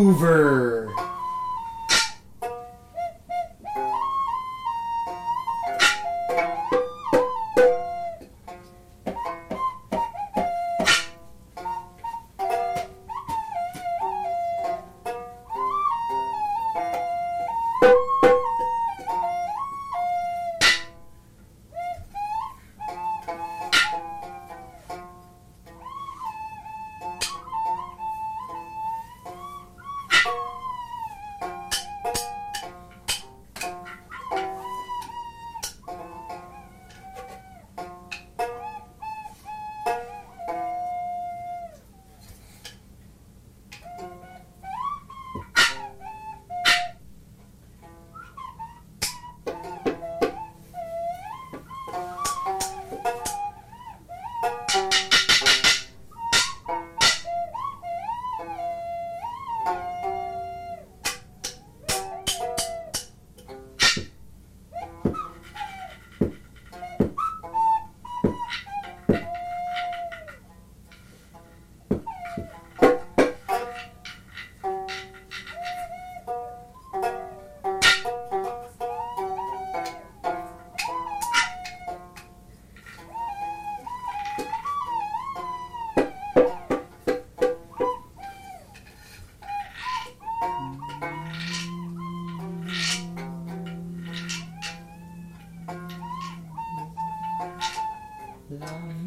Hoover. light.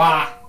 Wow.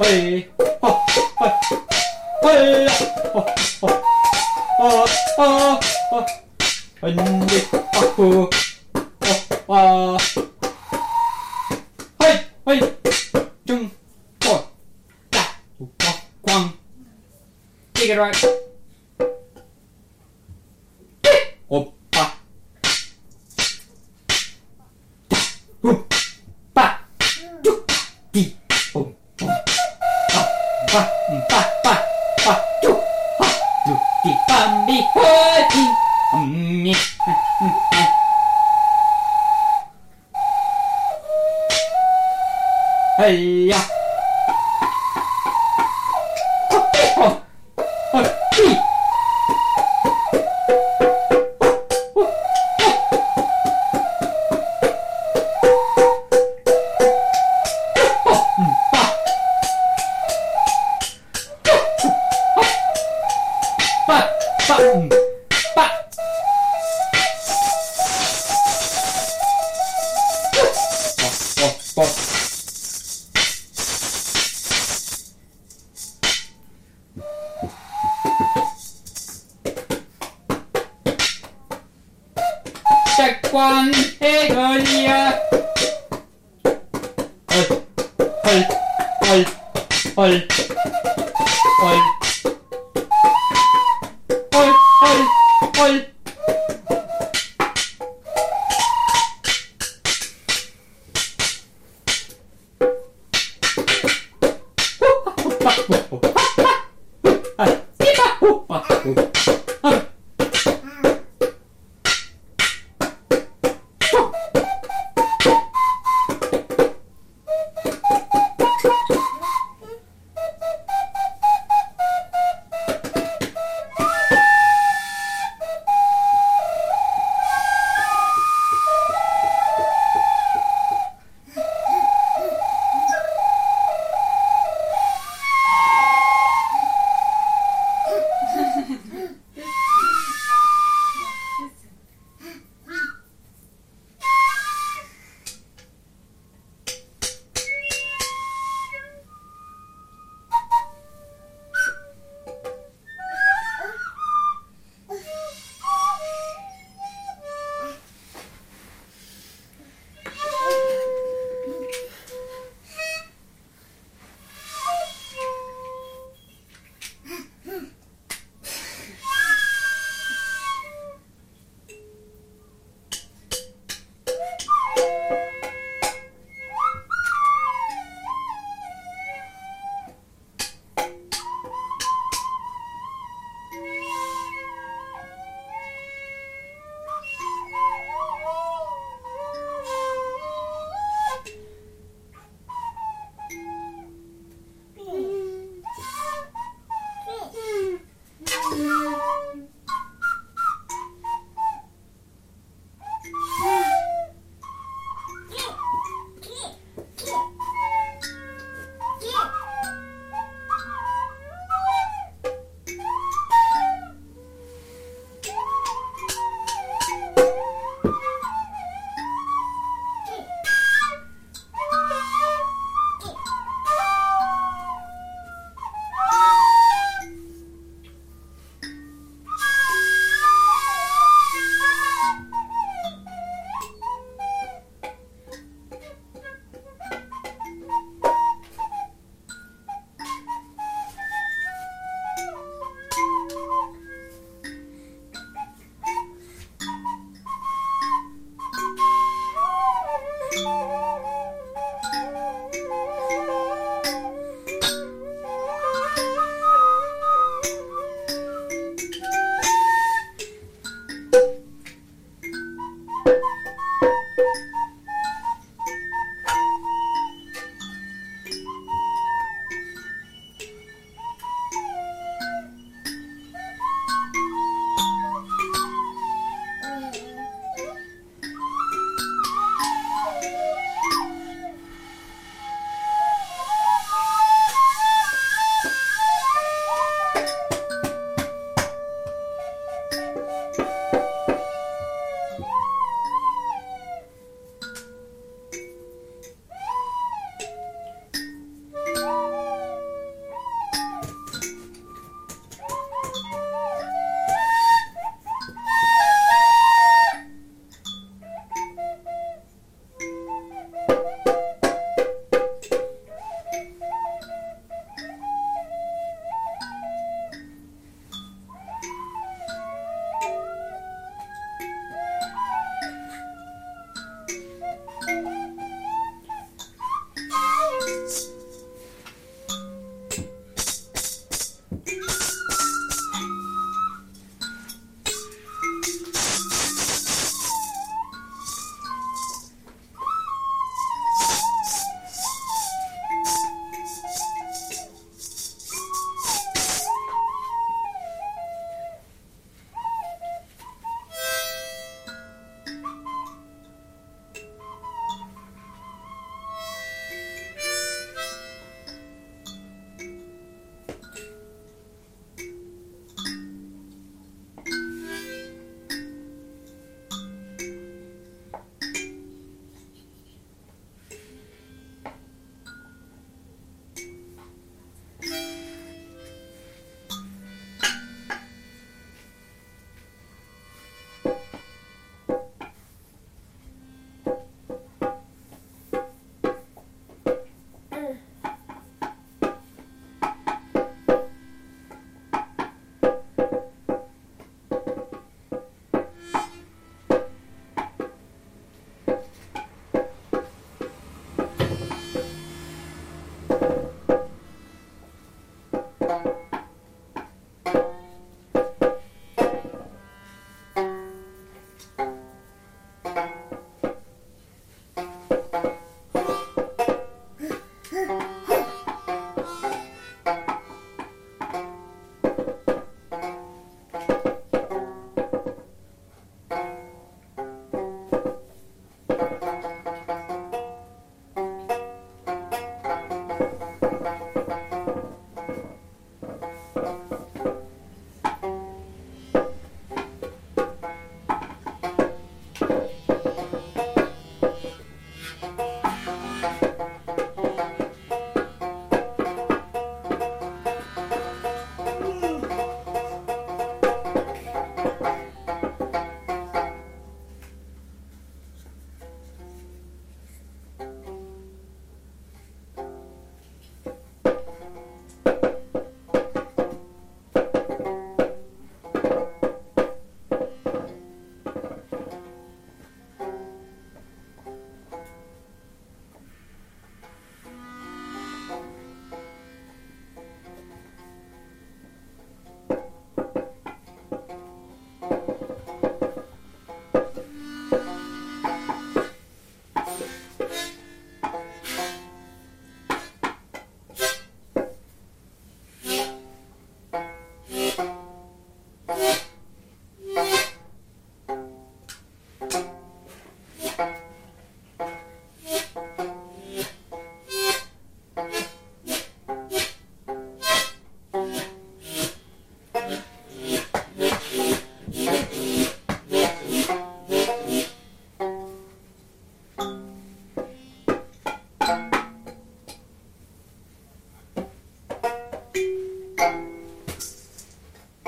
Ol, ol, ho, ho, olja, ho, ho, ho, ho, ho. Andi, ahu, ho, ho. Hoi, hoi, chung, ho, da, ho, quang. Take it right. Oi, oi, oi, oi, oi.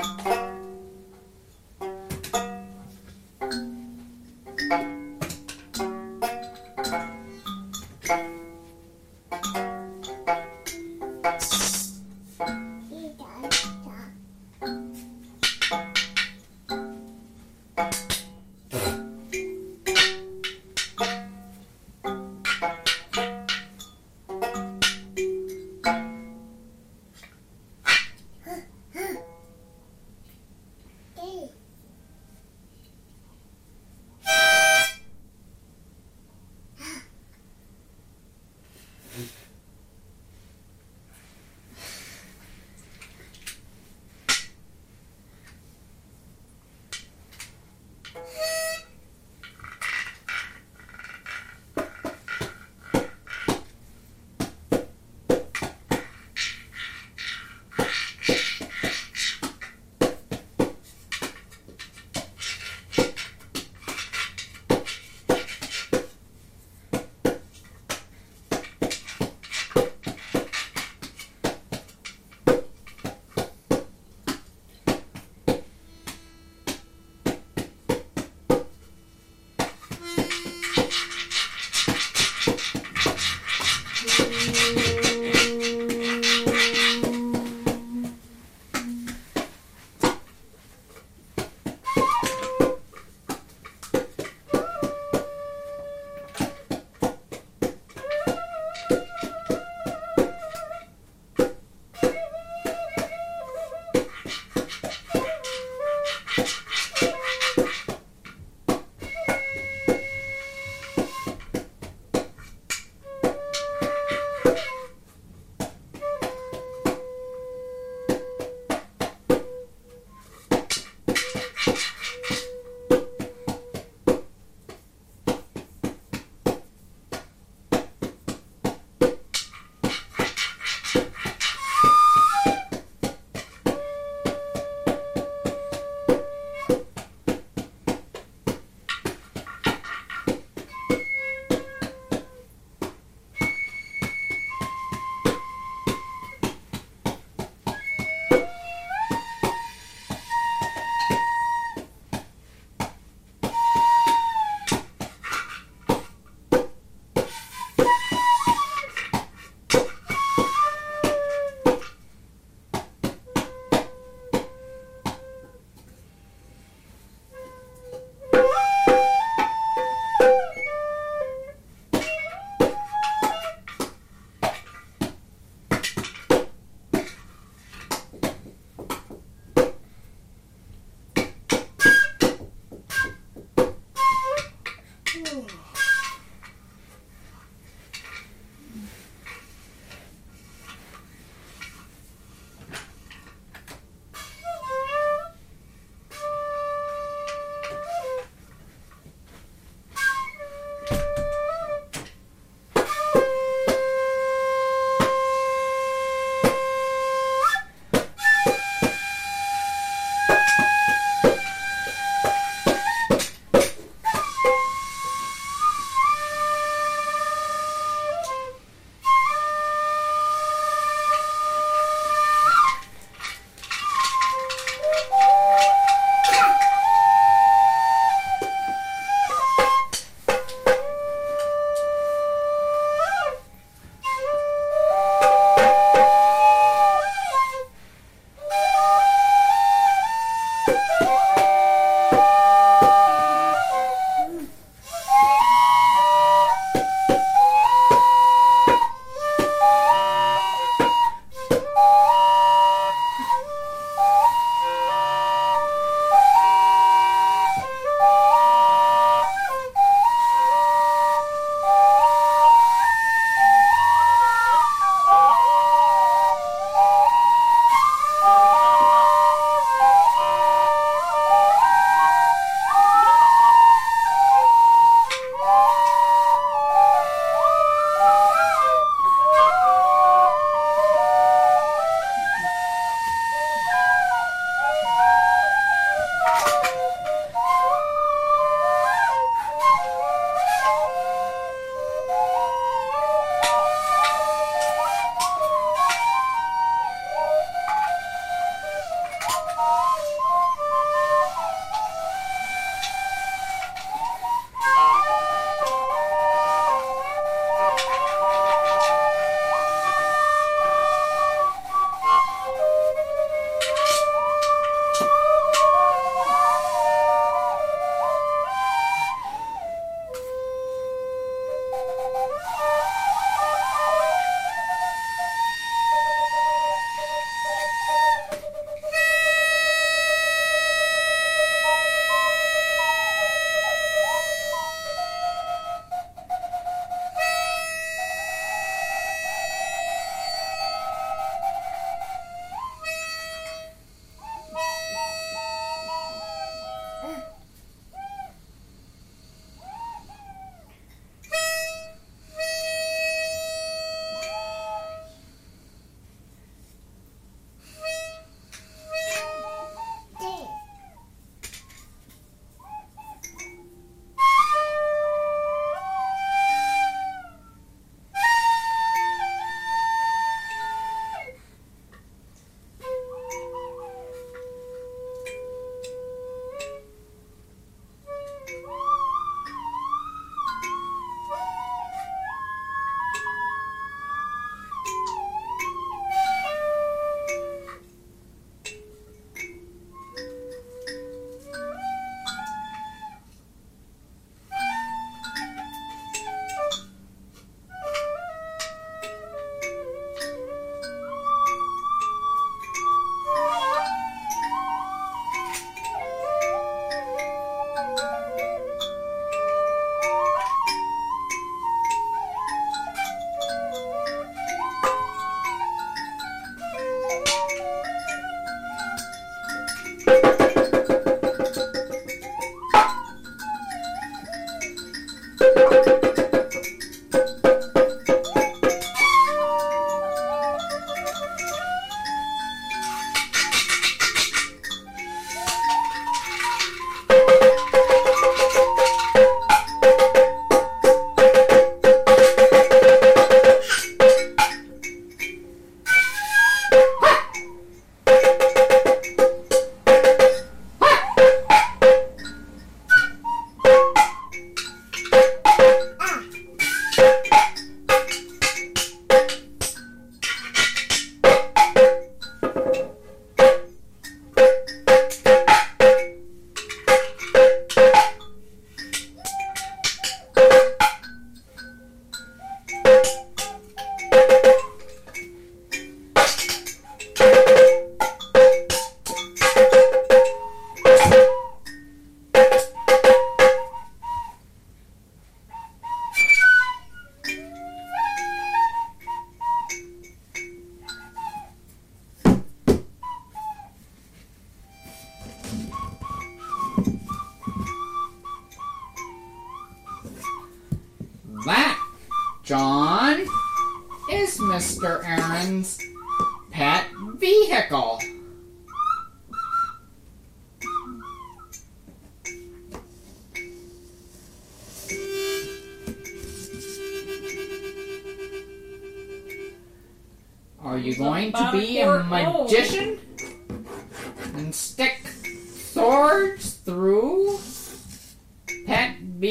Bye.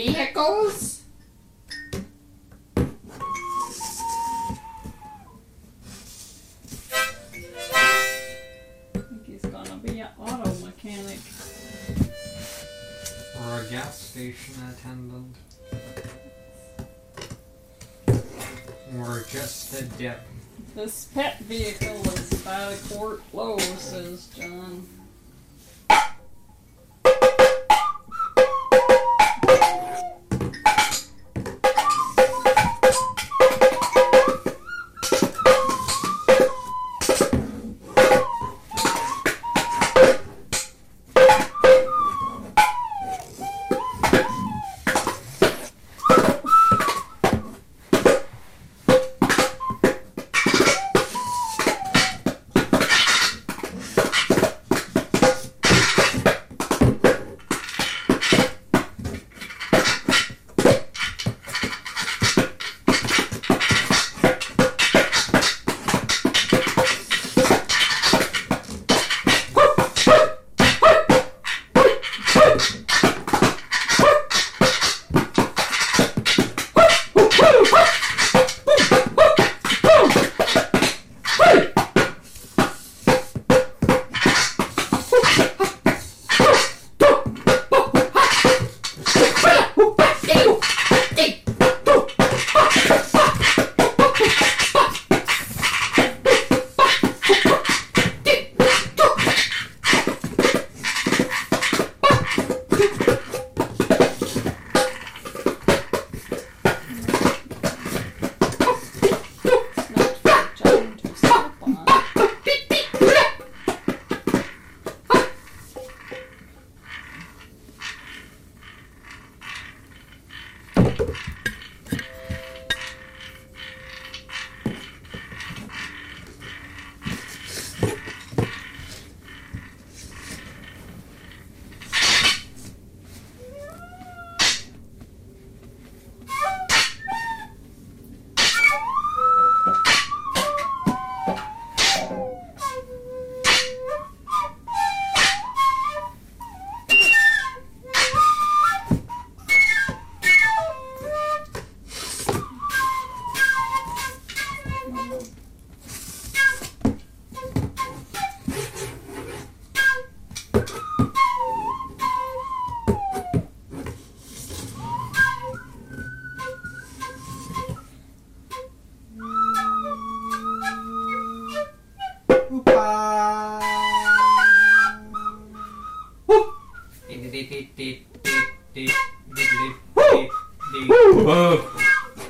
Vehicles? I think he's gonna be an auto mechanic. Or a gas station attendant. Or just a dip. This pet vehicle is about a quart low, says John.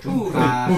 Tuba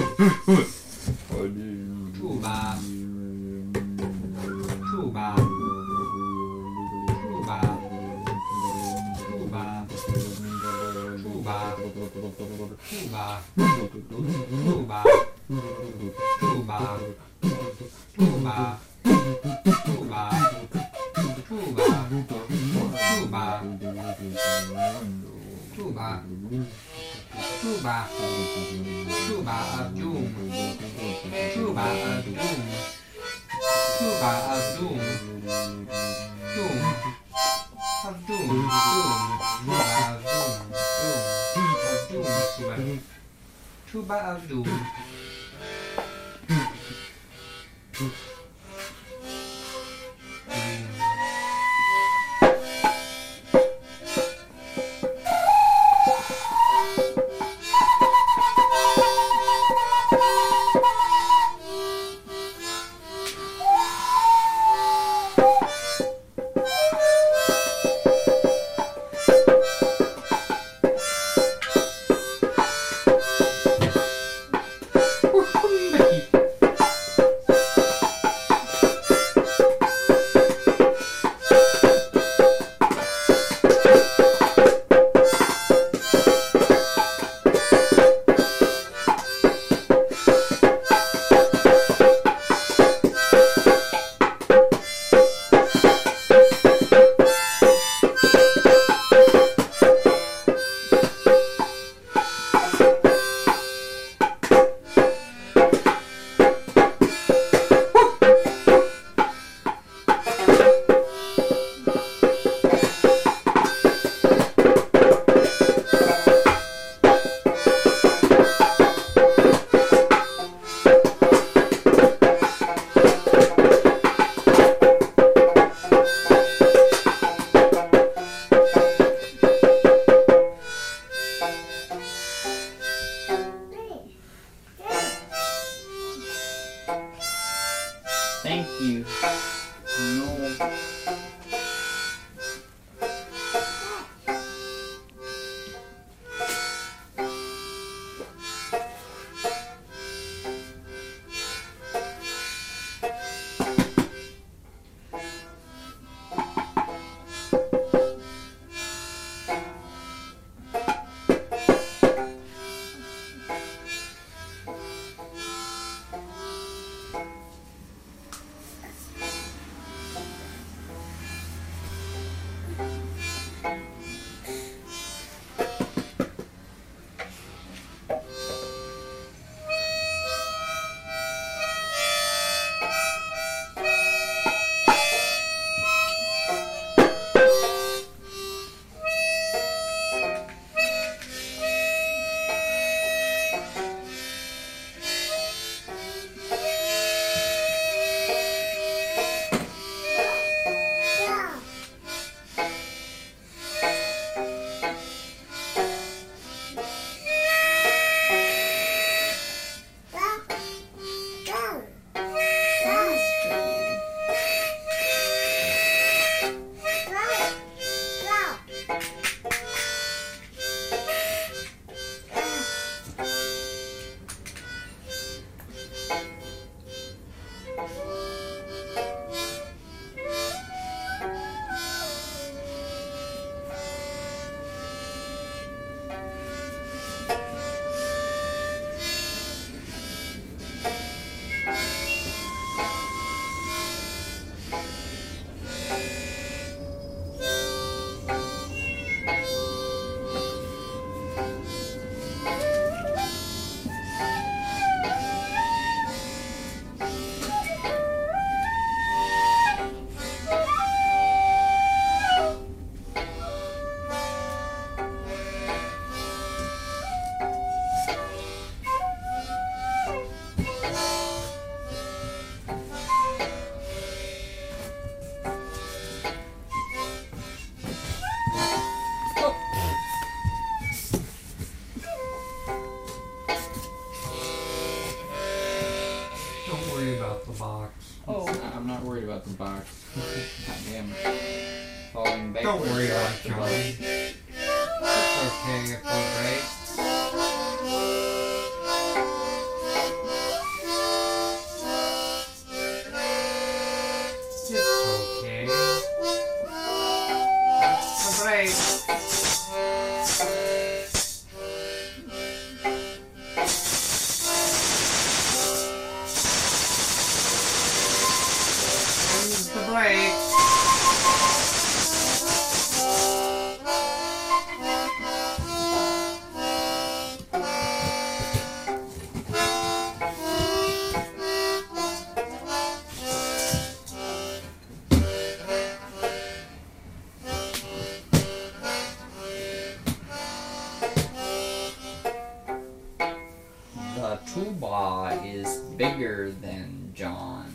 than John.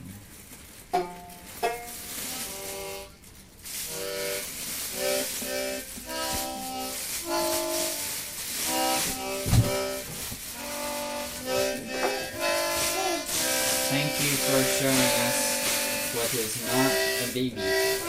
Thank you for showing us what is not a baby.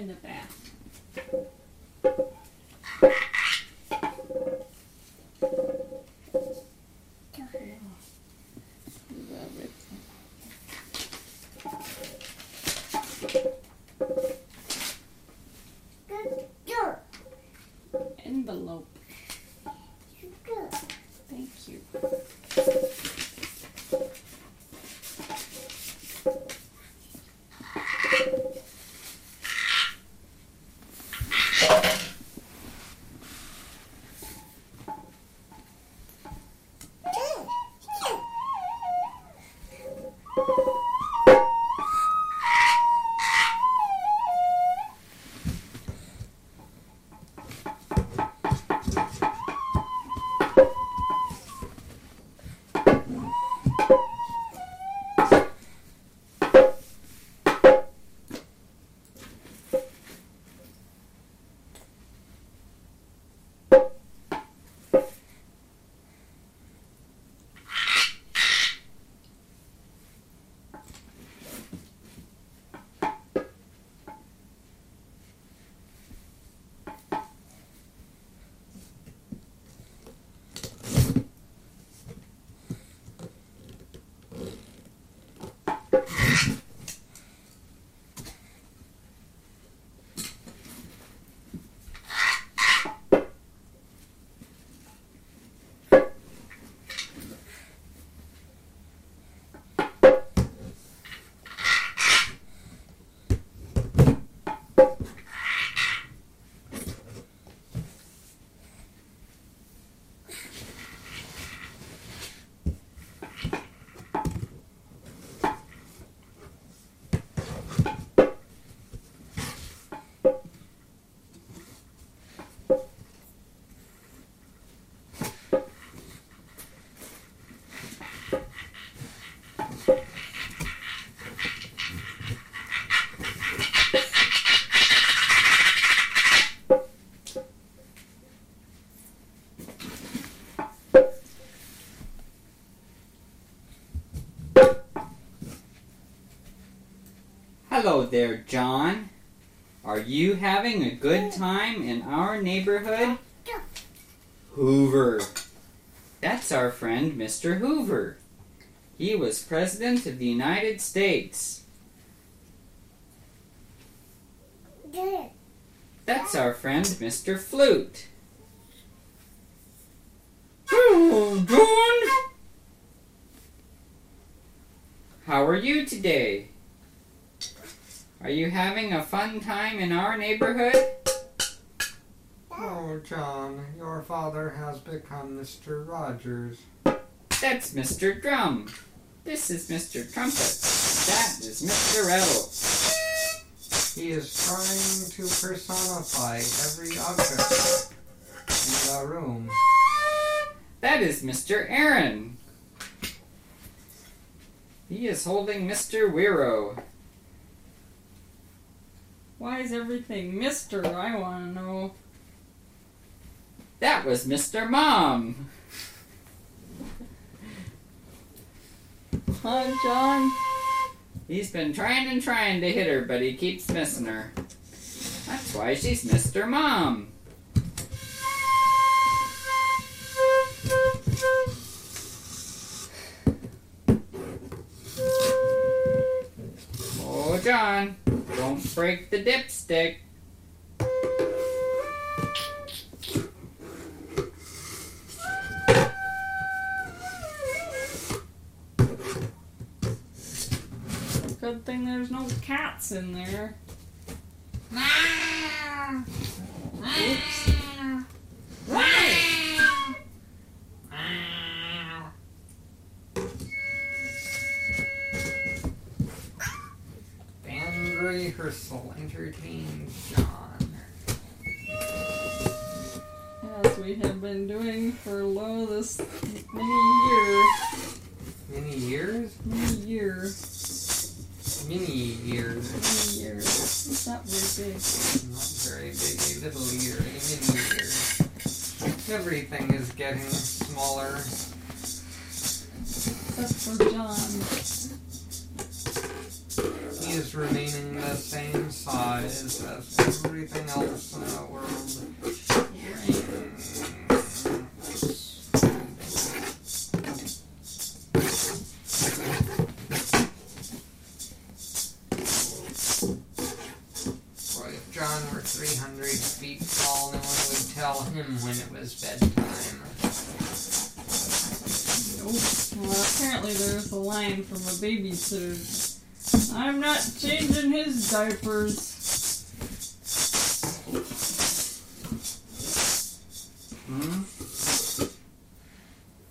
In the bath. Love it. Envelope. Thank you. Hello there, John. Are you having a good time in our neighborhood? Hoover. That's our friend, Mr. Hoover. He was President of the United States. That's our friend, Mr. Flute. Oh, John! How are you today? Are you having a fun time in our neighborhood? Oh, John, your father has become Mr. Rogers. That's Mr. Drum. This is Mr. Trumpet. That is Mr. Rattle. He is trying to personify every object in the room. That is Mr. Aaron. He is holding Mr. Wiro. Why is everything Mister? I want to know. That was Mr. Mom. Huh, John? He's been trying and trying to hit her, but he keeps missing her. That's why she's Mr. Mom. Oh, John, don't break the dipstick. Good thing there's no cats in there. Been doing for lo this a. I'm not changing his diapers. Hmm?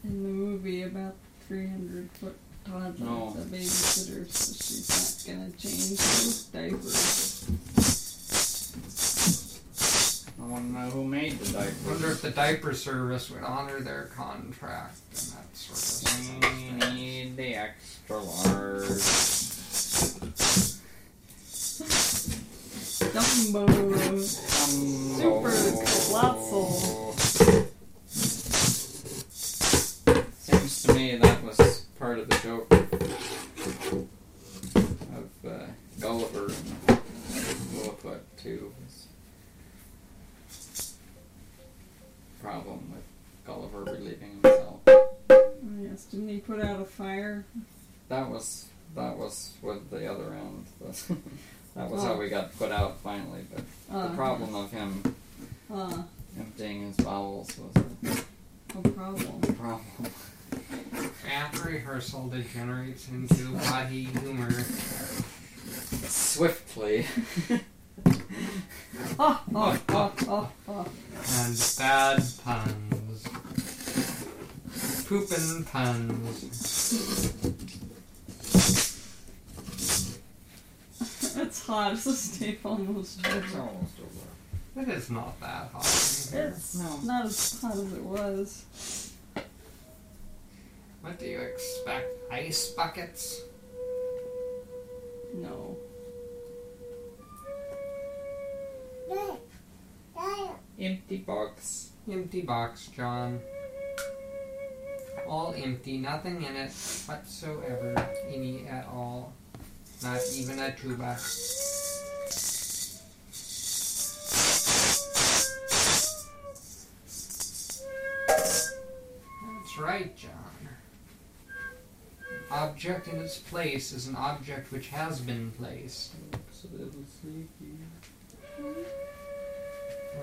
In the movie about 300 foot toddler, No. the babysitter says she's not gonna change those diapers. I want to know who made the I diaper. wonder if the diaper service would honor their contract and that sort of We need the extra large. Dumbo! Super colossal. Seems to me that was part of the joke over. It is not that hot. It's No. not as hot as it was. What do you expect? Ice buckets? No. Empty box. Empty box, John. All empty, nothing in it whatsoever. Any at all. Not even a tuba. Object in its place is an object which has been placed. Looks a little sleepy.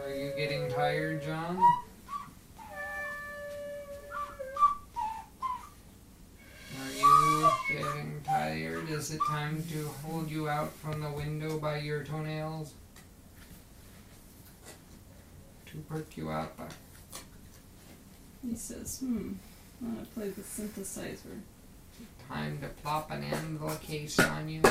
Are you getting tired, John? Are you getting tired? Is it time to hold you out from the window by your toenails? To perk you out by. He says, hmm, I'm gonna play the synthesizer. Time to plop an anvil case on you.